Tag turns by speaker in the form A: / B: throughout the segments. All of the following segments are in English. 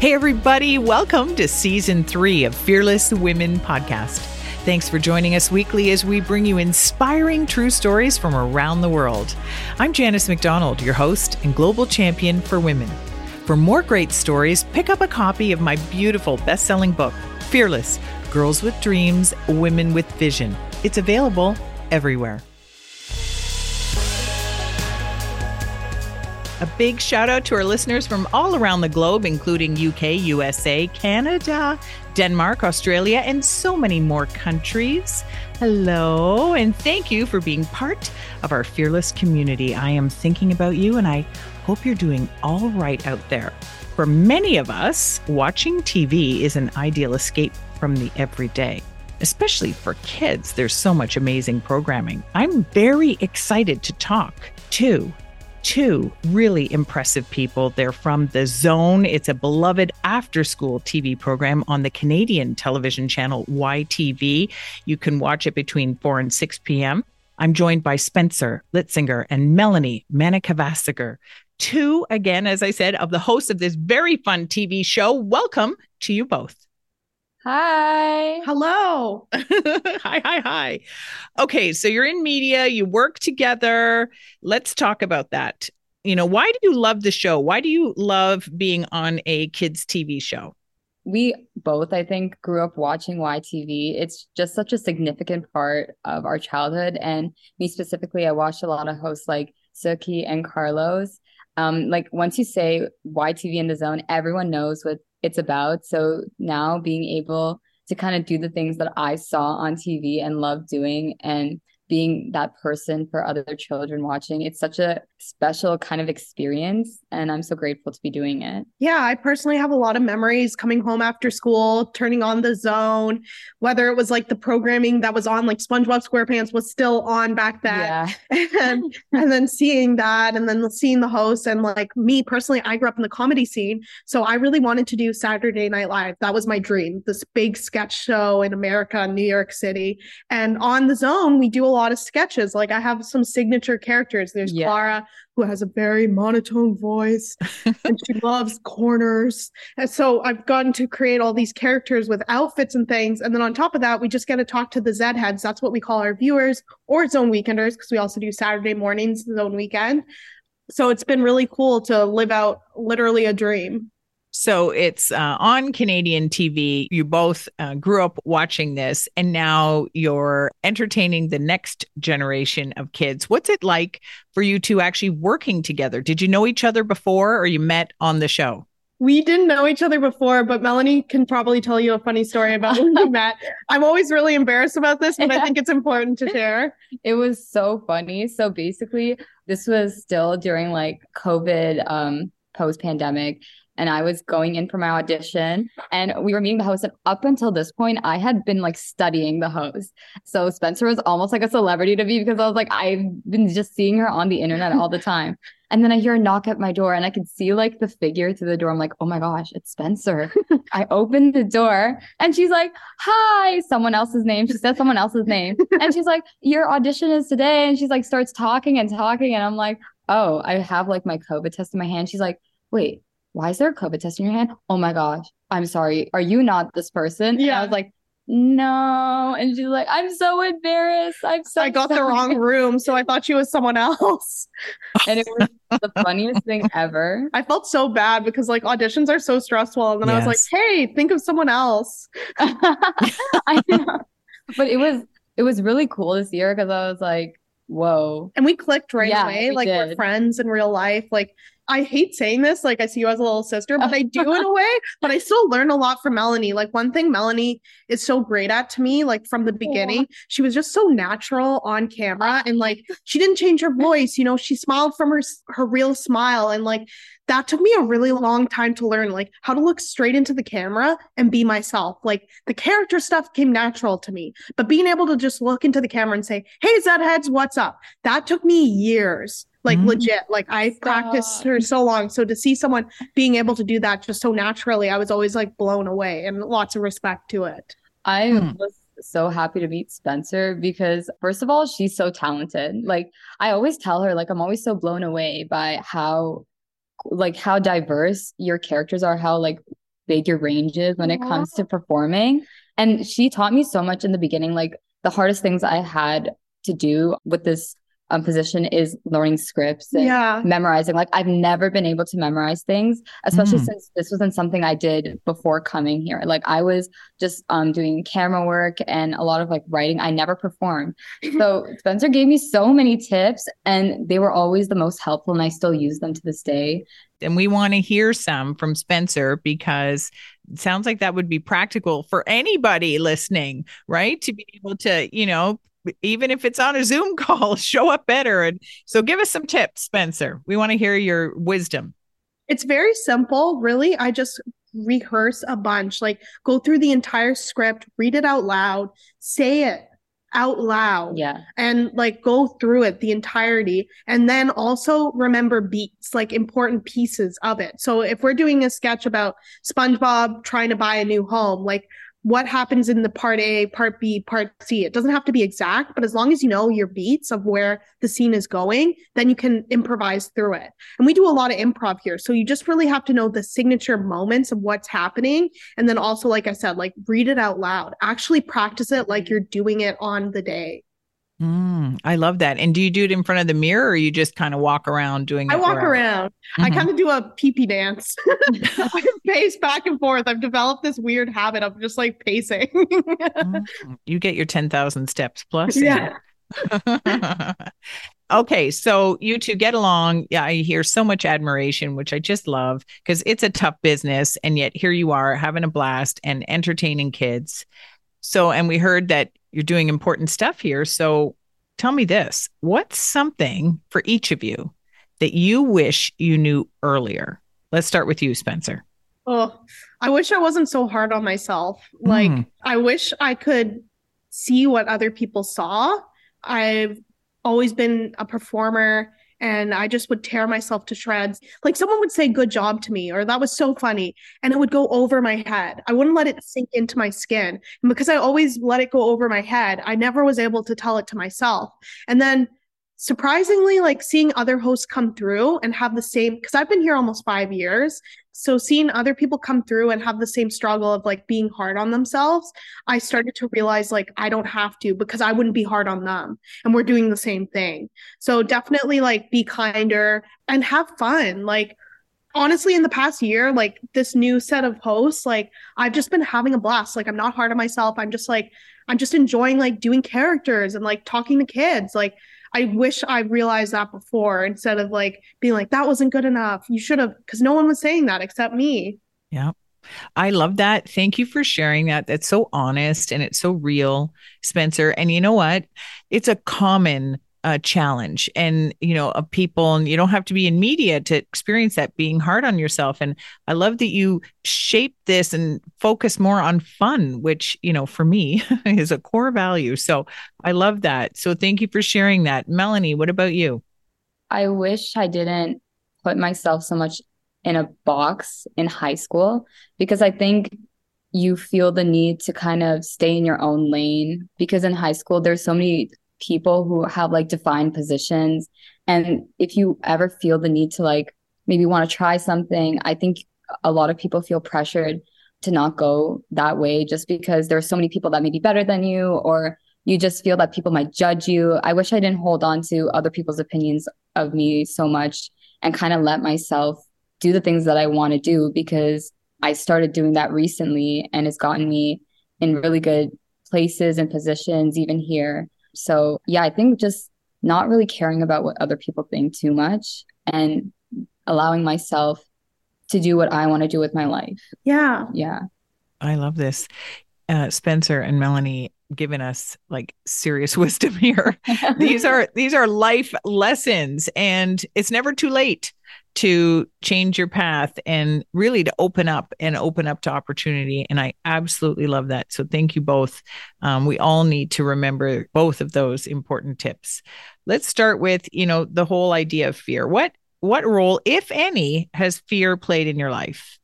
A: Hey, everybody, welcome to season three of Fearless Women Podcast. Thanks for joining us weekly as we bring you inspiring true stories from around the world. I'm Janice McDonald, your host and global champion for women. For more great stories, pick up a copy of my beautiful best selling book, Fearless Girls with Dreams, Women with Vision. It's available everywhere. A big shout out to our listeners from all around the globe, including UK, USA, Canada, Denmark, Australia, and so many more countries. Hello, and thank you for being part of our fearless community. I am thinking about you, and I hope you're doing all right out there. For many of us, watching TV is an ideal escape from the everyday. Especially for kids, there's so much amazing programming. I'm very excited to talk to two really impressive people. They're from The Zone. It's a beloved after school TV program on the Canadian television channel YTV. You can watch it between 4 and 6 p.m. I'm joined by Spencer Litzinger and Melony Manikavasagar, two, again, as I said, of the hosts of this very fun TV show. Welcome to you both.
B: Hi.
C: Hello.
A: hi, hi, hi. Okay, so you're in media, you work together. Let's talk about that. You know, why do you love the show? Why do you love being on a kids' TV show?
B: We both, I think, grew up watching YTV. It's just such a significant part of our childhood. And me specifically, I watched a lot of hosts like Suki and Carlos. Um, like once you say YTV in the zone, everyone knows what it's about. So now being able to kind of do the things that I saw on TV and love doing and being that person for other children watching. It's such a special kind of experience. And I'm so grateful to be doing it.
C: Yeah, I personally have a lot of memories coming home after school, turning on the zone, whether it was like the programming that was on, like SpongeBob SquarePants was still on back then. Yeah. and, and then seeing that and then seeing the host. And like me personally, I grew up in the comedy scene. So I really wanted to do Saturday Night Live. That was my dream, this big sketch show in America, New York City. And on the zone, we do a lot lot of sketches. Like I have some signature characters. There's yeah. Clara, who has a very monotone voice and she loves corners. And so I've gotten to create all these characters with outfits and things. And then on top of that, we just get to talk to the Z heads. That's what we call our viewers or zone weekenders, because we also do Saturday mornings, zone weekend. So it's been really cool to live out literally a dream.
A: So it's uh, on Canadian TV. You both uh, grew up watching this, and now you're entertaining the next generation of kids. What's it like for you two actually working together? Did you know each other before, or you met on the show?
C: We didn't know each other before, but Melony can probably tell you a funny story about when we met. I'm always really embarrassed about this, but I think it's important to share.
B: It was so funny. So basically, this was still during like COVID um, post pandemic and I was going in for my audition and we were meeting the host. And up until this point, I had been like studying the host. So Spencer was almost like a celebrity to me because I was like, I've been just seeing her on the internet all the time. And then I hear a knock at my door and I can see like the figure through the door. I'm like, oh my gosh, it's Spencer. I open the door and she's like, hi, someone else's name. She said someone else's name. And she's like, your audition is today. And she's like, starts talking and talking. And I'm like, oh, I have like my COVID test in my hand. She's like, wait, why is there a COVID test in your hand? Oh my gosh, I'm sorry. Are you not this person? Yeah. And I was like, no. And she's like, I'm so embarrassed. I'm so
C: I got sorry. the wrong room. So I thought she was someone else.
B: and it was the funniest thing ever.
C: I felt so bad because like auditions are so stressful. And then yes. I was like, hey, think of someone else.
B: I know. But it was it was really cool this year because I was like, whoa.
C: And we clicked right yeah, away. We like did. we're friends in real life. Like I hate saying this, like I see you as a little sister, but I do in a way. But I still learn a lot from Melony. Like one thing Melony is so great at to me, like from the beginning, she was just so natural on camera, and like she didn't change her voice. You know, she smiled from her her real smile, and like that took me a really long time to learn, like how to look straight into the camera and be myself. Like the character stuff came natural to me, but being able to just look into the camera and say, "Hey, Zedheads, what's up?" That took me years like mm legit like i practiced for so long so to see someone being able to do that just so naturally i was always like blown away and lots of respect to it
B: i mm. was so happy to meet spencer because first of all she's so talented like i always tell her like i'm always so blown away by how like how diverse your characters are how like big your range is when it comes to performing. And she taught me so much in the beginning. Like the hardest things I had to do with this um, position is learning scripts and yeah. memorizing. Like I've never been able to memorize things, especially mm. since this wasn't something I did before coming here. Like I was just um, doing camera work and a lot of like writing. I never performed. So Spencer gave me so many tips and they were always the most helpful and I still use them to this day.
A: And we want to hear some from Spencer because it sounds like that would be practical for anybody listening, right? To be able to, you know, even if it's on a Zoom call, show up better. And so give us some tips, Spencer. We want to hear your wisdom.
C: It's very simple, really. I just rehearse a bunch, like go through the entire script, read it out loud, say it out loud.
B: Yeah.
C: And like go through it the entirety. And then also remember beats, like important pieces of it. So if we're doing a sketch about SpongeBob trying to buy a new home, like what happens in the part A, part B, part C. It doesn't have to be exact, but as long as you know your beats of where the scene is going, then you can improvise through it. And we do a lot of improv here. So you just really have to know the signature moments of what's happening. And then also, like I said, like read it out loud, actually practice it like mm-hmm. you're doing it on the day.
A: Mm, I love that. And do you do it in front of the mirror or you just kind of walk around doing
C: I walk around. Mm-hmm. I kind of do a pee pee dance. I pace back and forth. I've developed this weird habit of just like pacing.
A: mm, you get your 10,000 steps plus.
C: Yeah.
A: okay, so you two get along. Yeah, I hear so much admiration, which I just love because it's a tough business. And yet here you are having a blast and entertaining kids. So, and we heard that you're doing important stuff here. So tell me this what's something for each of you that you wish you knew earlier? Let's start with you, Spencer.
C: Oh, I wish I wasn't so hard on myself. Like, mm. I wish I could see what other people saw. I've always been a performer and I just would tear myself to shreds. Like someone would say good job to me or that was so funny and it would go over my head. I wouldn't let it sink into my skin. And because I always let it go over my head, I never was able to tell it to myself. And then surprisingly like seeing other hosts come through and have the same because I've been here almost 5 years so seeing other people come through and have the same struggle of like being hard on themselves I started to realize like I don't have to because I wouldn't be hard on them and we're doing the same thing. So definitely like be kinder and have fun. Like honestly in the past year like this new set of hosts like I've just been having a blast. Like I'm not hard on myself. I'm just like I'm just enjoying like doing characters and like talking to kids. Like I wish I realized that before instead of like being like, that wasn't good enough. You should have, because no one was saying that except me.
A: Yeah. I love that. Thank you for sharing that. That's so honest and it's so real, Spencer. And you know what? It's a common a challenge and you know of people and you don't have to be in media to experience that being hard on yourself. And i love that you shape this and focus more on fun which you know for me is a core value. So i love that. So thank you for sharing that. Melony what about you?
B: I wish i didn't put myself so much in a box in high school because i think you feel the need to kind of stay in your own lane because in high school there's so many people who have like defined positions. And if you ever feel the need to like maybe want to try something, I think a lot of people feel pressured to not go that way just because there are so many people that may be better than you or you just feel that people might judge you. I wish I didn't hold on to other people's opinions of me so much and kind of let myself do the things that I want to do because I started doing that recently and it's gotten me in really good places and positions even here. So, yeah, I think just not really caring about what other people think too much and allowing myself to do what I want to do with my life.
C: Yeah.
B: Yeah.
A: I love this. Uh, Spencer and Melony giving us like serious wisdom here. these are these are life lessons and it's never too late to change your path and really to open up and open up to opportunity. And I absolutely love that. So thank you both. Um, we all need to remember both of those important tips. Let's start with, you know, the whole idea of fear. What what role, if any, has fear played in your life?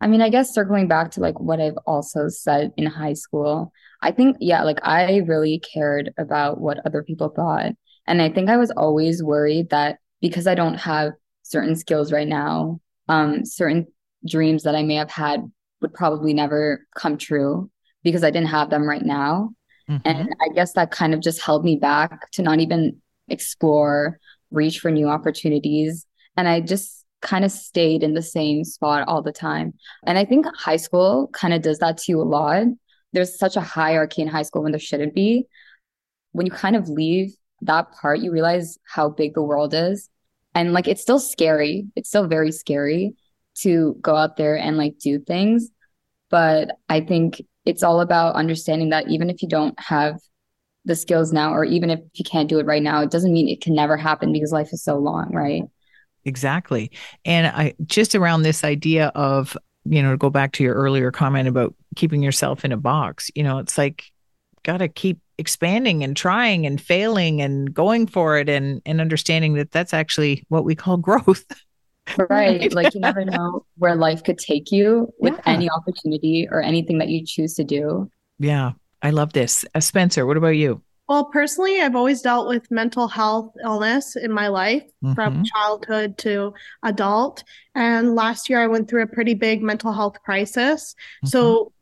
B: I mean, I guess circling back to like what I've also said in high school, I think, yeah, like I really cared about what other people thought. And I think I was always worried that because I don't have certain skills right now, um, certain dreams that I may have had would probably never come true because I didn't have them right now. Mm-hmm. And I guess that kind of just held me back to not even explore, reach for new opportunities. And I just kind of stayed in the same spot all the time. And I think high school kind of does that to you a lot. There's such a hierarchy in high school when there shouldn't be. When you kind of leave that part, you realize how big the world is. And like it's still scary. It's still very scary to go out there and like do things. But I think it's all about understanding that even if you don't have the skills now, or even if you can't do it right now, it doesn't mean it can never happen because life is so long, right?
A: Exactly. And I just around this idea of, you know, to go back to your earlier comment about keeping yourself in a box, you know, it's like got to keep expanding and trying and failing and going for it and and understanding that that's actually what we call growth.
B: right. like you never know where life could take you with yeah. any opportunity or anything that you choose to do.
A: Yeah. I love this. Uh, Spencer, what about you?
C: Well, personally, I've always dealt with mental health illness in my life mm-hmm. from childhood to adult. And last year, I went through a pretty big mental health crisis. Mm-hmm. So,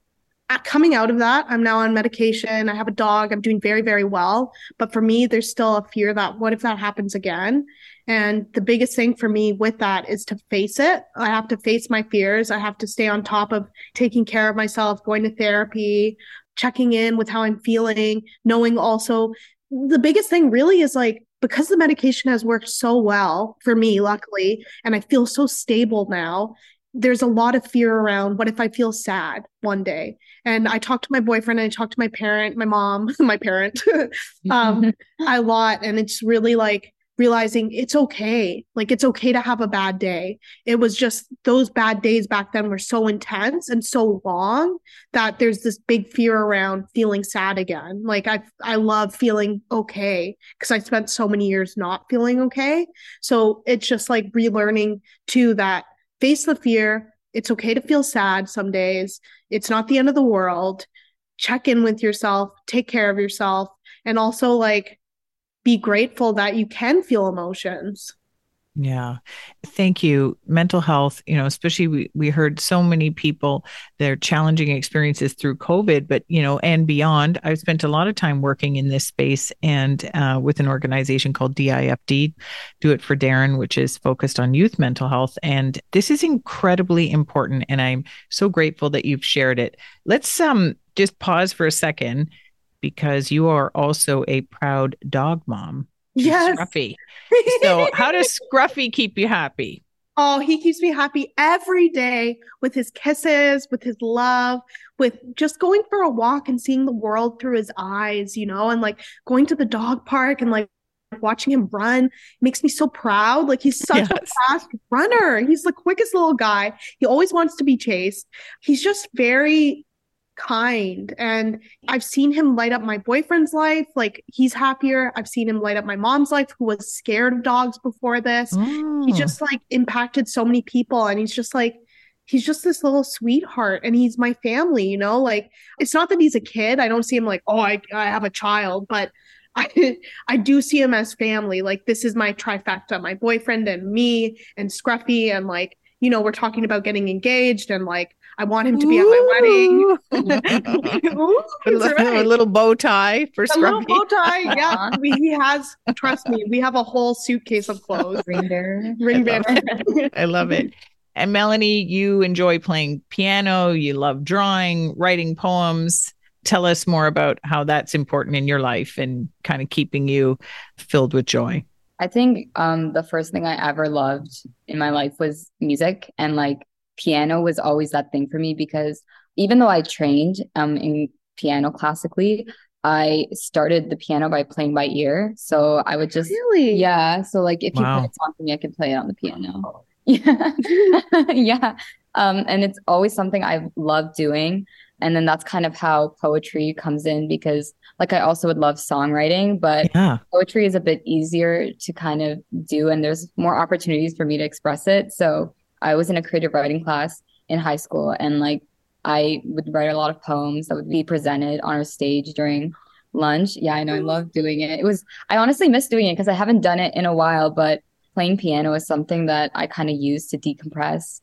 C: coming out of that, I'm now on medication. I have a dog. I'm doing very, very well. But for me, there's still a fear that what if that happens again? And the biggest thing for me with that is to face it. I have to face my fears. I have to stay on top of taking care of myself, going to therapy, checking in with how I'm feeling, knowing also the biggest thing really is like because the medication has worked so well for me, luckily, and I feel so stable now, there's a lot of fear around what if I feel sad one day? And I talked to my boyfriend and I talked to my parent, my mom, my parent, um, a lot. And it's really like, realizing it's okay. Like it's okay to have a bad day. It was just those bad days back then were so intense and so long that there's this big fear around feeling sad again. Like I I love feeling okay because I spent so many years not feeling okay. So it's just like relearning to that face the fear. It's okay to feel sad some days. It's not the end of the world. Check in with yourself, take care of yourself and also like be grateful that you can feel emotions.
A: Yeah. Thank you. Mental health, you know, especially we, we heard so many people their challenging experiences through COVID, but, you know, and beyond. I've spent a lot of time working in this space and uh, with an organization called DIFD, Do It for Daron, which is focused on youth mental health. And this is incredibly important. And I'm so grateful that you've shared it. Let's um just pause for a second because you are also a proud dog mom.
C: Yes.
A: Scruffy. so, how does Scruffy keep you happy?
C: Oh, he keeps me happy every day with his kisses, with his love, with just going for a walk and seeing the world through his eyes, you know, and like going to the dog park and like watching him run makes me so proud. Like he's such yes. a fast runner. He's the quickest little guy. He always wants to be chased. He's just very kind. And i've seen him light up my boyfriend's life. Like he's happier. I've seen him light up my mom's life who was scared of dogs before this. Mm. he just like impacted so many people and he's just like he's just this little sweetheart and he's my family you know? Like it's not that he's a kid. I don't see him like oh i, I have a child but I, I do see him as family. Like this is my trifecta my boyfriend and me and scruffy and like you know we're talking about getting engaged and like I want him to be Ooh. at my
A: wedding. Ooh, a, little, right. a, little, bow tie for Scruffy. A little
C: bow tie, yeah. we, he has, trust me, we have a whole suitcase of clothes.
B: Ring bearer.
C: Ring bearer.
A: I love it. And Melony, you enjoy playing piano, you love drawing, writing poems. Tell us more about how that's important in your life and kind of keeping you filled with joy.
B: I think um, the first thing I ever loved in my life was music and like piano was always that thing for me because even though I trained um in piano classically, I started the piano by playing by ear. So I would just
C: really
B: yeah. So like if wow. you play a song for me, I could play it on the piano. Yeah. yeah. Um, and it's always something I've loved doing. And then that's kind of how poetry comes in because like I also would love songwriting, but yeah. poetry is a bit easier to kind of do and there's more opportunities for me to express it. So I was in a creative writing class in high school and like I would write a lot of poems that would be presented on our stage during lunch. Yeah, I know I mm-hmm. love doing it. It was I honestly miss doing it because I haven't done it in a while, but playing piano is something that I kind of use to decompress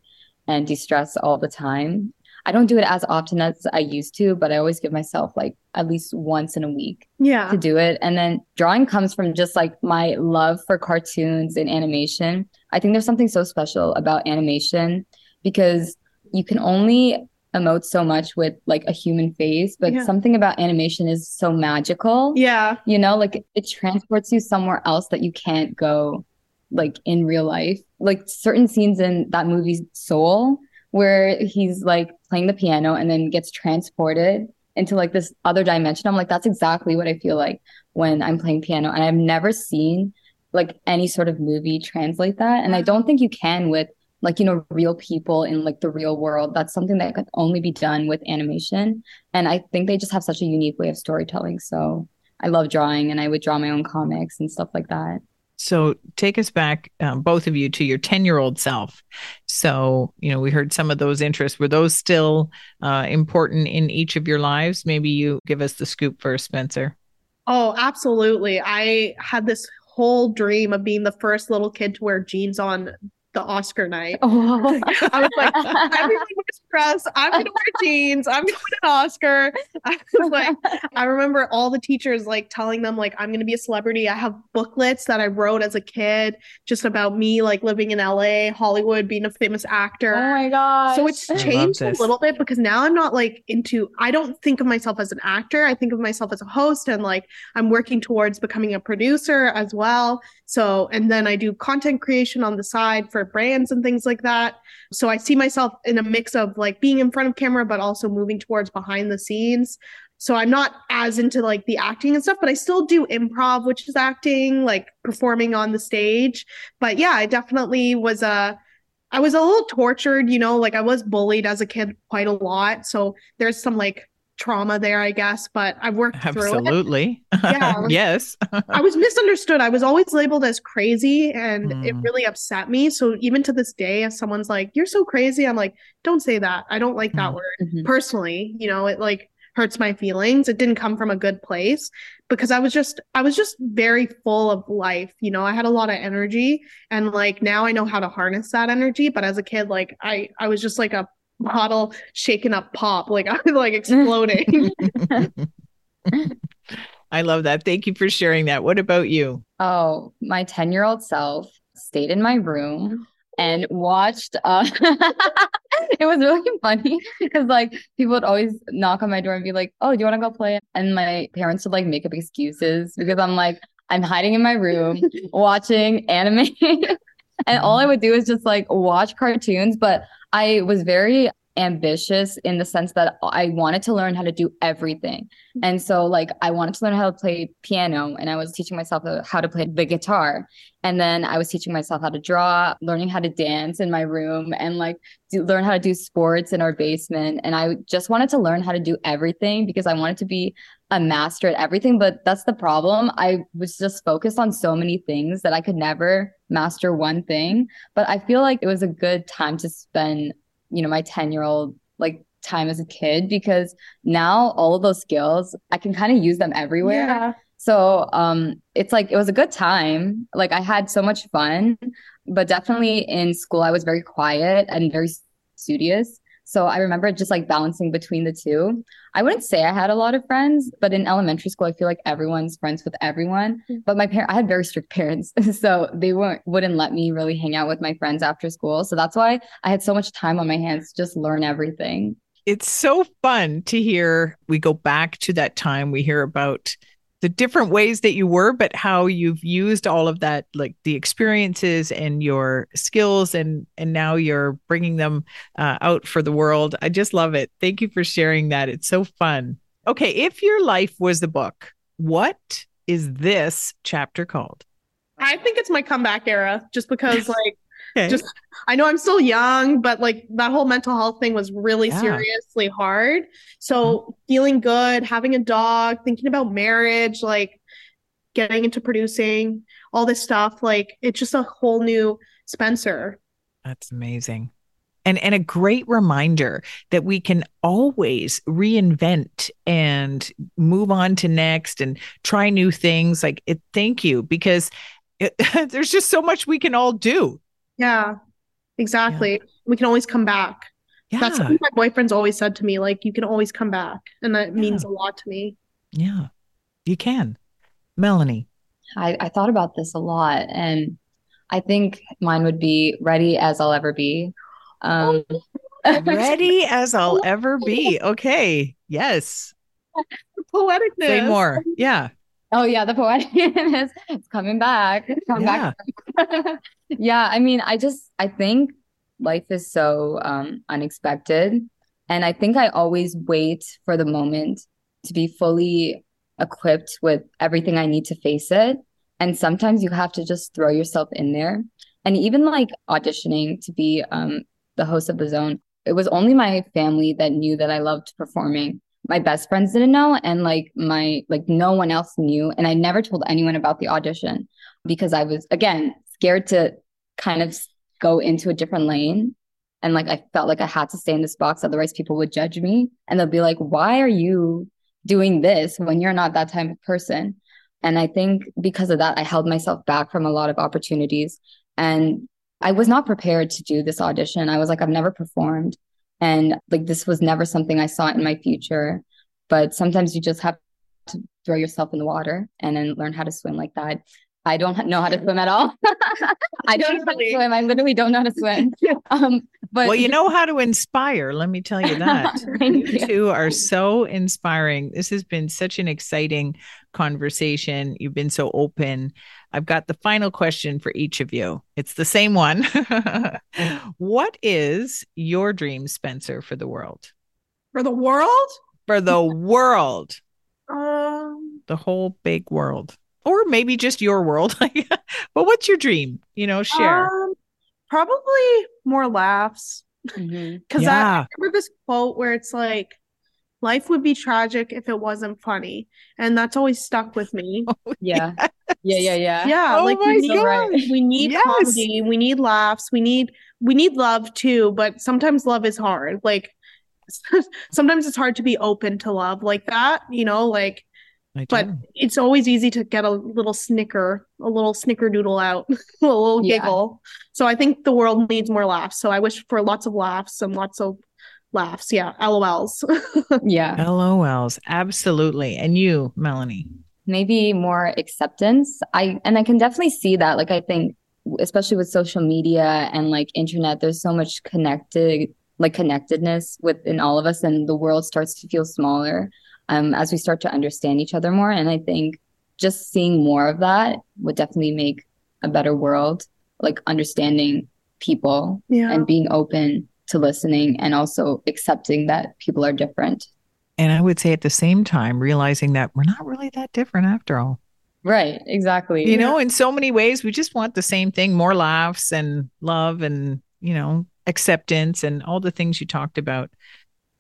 B: and de-stress all the time. I don't do it as often as I used to, but I always give myself like at least once in a week
C: yeah.
B: to do it. And then drawing comes from just like my love for cartoons and animation. I think there's something so special about animation because you can only emote so much with like a human face, but yeah. something about animation is so magical.
C: Yeah.
B: You know, like it transports you somewhere else that you can't go like in real life. Like certain scenes in that movie Soul where he's like playing the piano and then gets transported into like this other dimension. I'm like, that's exactly what I feel like when I'm playing piano. And I've never seen like any sort of movie translate that. And I don't think you can with like, you know, real people in like the real world. That's something that could only be done with animation. And I think they just have such a unique way of storytelling. So I love drawing and I would draw my own comics and stuff like that.
A: So take us back, um, both of you, to your 10 year old self. So, you know, we heard some of those interests. Were those still uh, important in each of your lives? Maybe you give us the scoop first, Spencer.
C: Oh, absolutely. I had this whole dream of being the first little kid to wear jeans on the Oscar night. Oh. I was like, everyone press. I'm gonna wear jeans. I'm gonna win an Oscar. I was like, I remember all the teachers like telling them like I'm gonna be a celebrity. I have booklets that I wrote as a kid just about me like living in LA, Hollywood, being a famous actor.
B: Oh my god!
C: So it's changed a little bit because now I'm not like into. I don't think of myself as an actor. I think of myself as a host, and like I'm working towards becoming a producer as well. So, and then I do content creation on the side for brands and things like that. So I see myself in a mix of like being in front of camera, but also moving towards behind the scenes. So I'm not as into like the acting and stuff, but I still do improv, which is acting, like performing on the stage. But yeah, I definitely was a, uh, was a little tortured, you know, like I was bullied as a kid quite a lot. So there's some like trauma there, I guess, but I've worked
A: Absolutely. through it. Yeah. yes.
C: I was misunderstood. I was always labeled as crazy and mm. it really upset me. So even to this day, if someone's like, you're so crazy, I'm like, don't say that. I don't like that mm. word mm-hmm. personally. You know, it like hurts my feelings. It didn't come from a good place because I was just I was just very full of life. You know, I had a lot of energy and like now I know how to harness that energy, but as a kid like I I was just like a bottle shaken up pop. Like I was like exploding.
A: I love that. Thank you for sharing that. What about you?
B: Oh, my 10 year old self stayed in my room and watched uh it was really funny because like people would always knock on my door and be like oh do you want to go play and my parents would like make up excuses because i'm like i'm hiding in my room watching anime and all i would do is just like watch cartoons but I was very ambitious in the sense that I wanted to learn how to do everything. Mm-hmm. And so like I wanted to learn how to play piano and I was teaching myself how to play the guitar. And then I was teaching myself how to draw, learning how to dance in my room and like do, learn how to do sports in our basement. And I just wanted to learn how to do everything because I wanted to be a master at everything. But that's the problem. I was just focused on so many things that I could never master one thing. But I feel like it was a good time to spend you know, my 10 year old like time as a kid because now all of those skills, I can kind of use them everywhere. Yeah. So um it's like it was a good time. Like I had so much fun, but definitely in school I was very quiet and very studious. So I remember just like balancing between the two. I wouldn't say I had a lot of friends, but in elementary school, I feel like everyone's friends with everyone. Mm-hmm. But my parents, I had very strict parents, so they weren't wouldn't let me really hang out with my friends after school. So that's why I had so much time on my hands to just learn everything.
A: It's so fun to hear. We go back to that time. We hear about the different ways that you were, but how you've used all of that, like the experiences and your skills, and and now you're bringing them uh, out for the world. I just love it. Thank you for sharing that. It's so fun. Okay, if your life was the book, what is this chapter called?
C: I think it's my comeback era, just because like Okay. Just I know I'm still young, but like that whole mental health thing was really yeah. seriously hard. So mm-hmm. feeling good, having a dog, thinking about marriage, like getting into producing, all this stuff, like it's just a whole new Spencer.
A: That's amazing. And and a great reminder that we can always reinvent and move on to next and try new things. Like it thank you because it, there's just so much we can all do
C: yeah, exactly. Yeah. We can always come back
A: Yeah.
C: That's something my boyfriend's always said to me. Like, you can always come back. And that means a lot to me.
A: Yeah. You can. Melony.
B: I, I thought about this a lot, and I think mine would be ready as I'll ever be. Um,
A: Ready as I'll ever be. Okay. Yes.
C: Poeticness.
A: Say more. Yeah.
B: Oh yeah, the poeticness it's coming back. It's coming back. Yeah, I mean, I just I think life is so um unexpected, and I think I always wait for the moment to be fully equipped with everything I need to face it. And sometimes you have to just throw yourself in there. And even like auditioning to be um the host of the zone, it was only my family that knew that I loved performing my best friends didn't know and like my like no one else knew and i never told anyone about the audition because i was again scared to kind of go into a different lane. And like i felt like i had to stay in this box otherwise people would judge me. And they'll be like why are you doing this when you're not that type of person? And i think because of that i held myself back from a lot of opportunities. And i was not prepared to do this audition. I was like i've never performed and like this was never something I saw in my future. But sometimes you just have to throw yourself in the water and then learn how to swim like that. I don't know how to swim at all. I don't know how to swim. I literally don't know how to swim. Um, but
A: well, you know how to inspire. Let me tell you that. You
B: you.
A: two are so inspiring. This has been such an exciting conversation. You've been so open. I've got the final question for each of you. It's the same one. what is your dream, Spencer, for the world?
C: For the world?
A: For the world,
C: Um,
A: the whole big world, or maybe just your world. but what's your dream? You know, share.
C: um, probably more laughs. Because
A: Yeah.
C: I, I remember this quote where it's like, life would be tragic if it wasn't funny. And that's always stuck with me.
B: Yeah. Yeah. Yeah. Yeah.
C: Yeah,
A: Oh
C: like
A: my
C: we need,
B: gosh.
C: we need
A: Yes.
C: comedy, we need laughs, we need we need love too, but sometimes love is hard. Like sometimes it's hard to be open to love like that, you know, like
A: I
C: but it's always easy to get a little snicker, a little snickerdoodle out, a little
B: Yeah.
C: giggle. So I think the world needs more laughs. So I wish for lots of laughs and lots of laughs. Yeah, LOLs.
B: Yeah.
A: LOLs, absolutely. And you, Melony.
B: maybe more acceptance i and i can definitely see that like i think especially with social media and like internet there's so much connected like connectedness within all of us and the world starts to feel smaller um, as we start to understand each other more and i think just seeing more of that would definitely make a better world like understanding people
C: yeah.
B: and being open to listening and also accepting that people are different
A: And I would say at the same time, realizing that we're not really that different after all.
B: right exactly
A: You know, in so many ways, we just want the same thing more laughs and love and, you know, acceptance and all the things you talked about.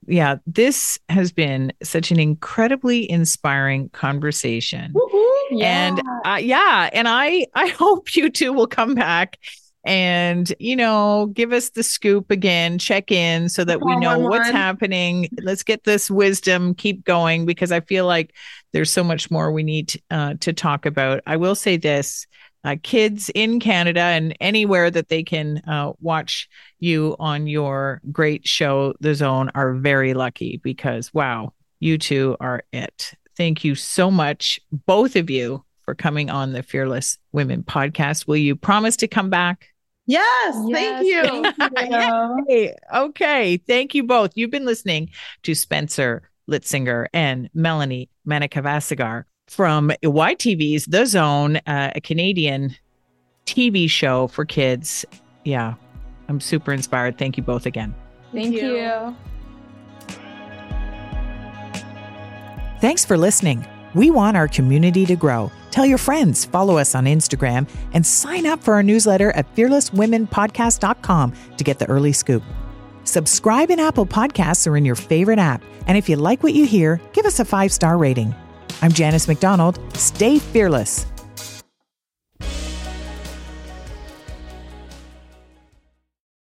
A: Yeah, this has been such an incredibly inspiring conversation.
C: Woohoo.
A: And uh, yeah, and I I hope you two will come back and you know give us the scoop again check in so that we know what's happening let's get this wisdom keep going because i feel like there's so much more we need uh, to talk about i will say this uh, kids in canada and anywhere that they can uh, watch you on your great show the zone are very lucky because wow you two are it thank you so much both of you for coming on the fearless women podcast will you promise to come back
C: Yes, thank you.
B: thank you.
A: Okay. Thank you both. You've been listening to Spencer Litzinger and Melony Manikavasagar from YTV's The Zone, uh, a Canadian TV show for kids. Yeah, I'm super inspired. Thank you both again.
B: Thank
C: you.
B: you.
A: Thanks for listening. We want our community to grow. Tell your friends, follow us on Instagram, and sign up for our newsletter at fearlesswomenpodcast.com to get the early scoop. Subscribe in Apple Podcasts or in your favorite app. And if you like what you hear, give us a five star rating. I'm Janice McDonald. Stay fearless.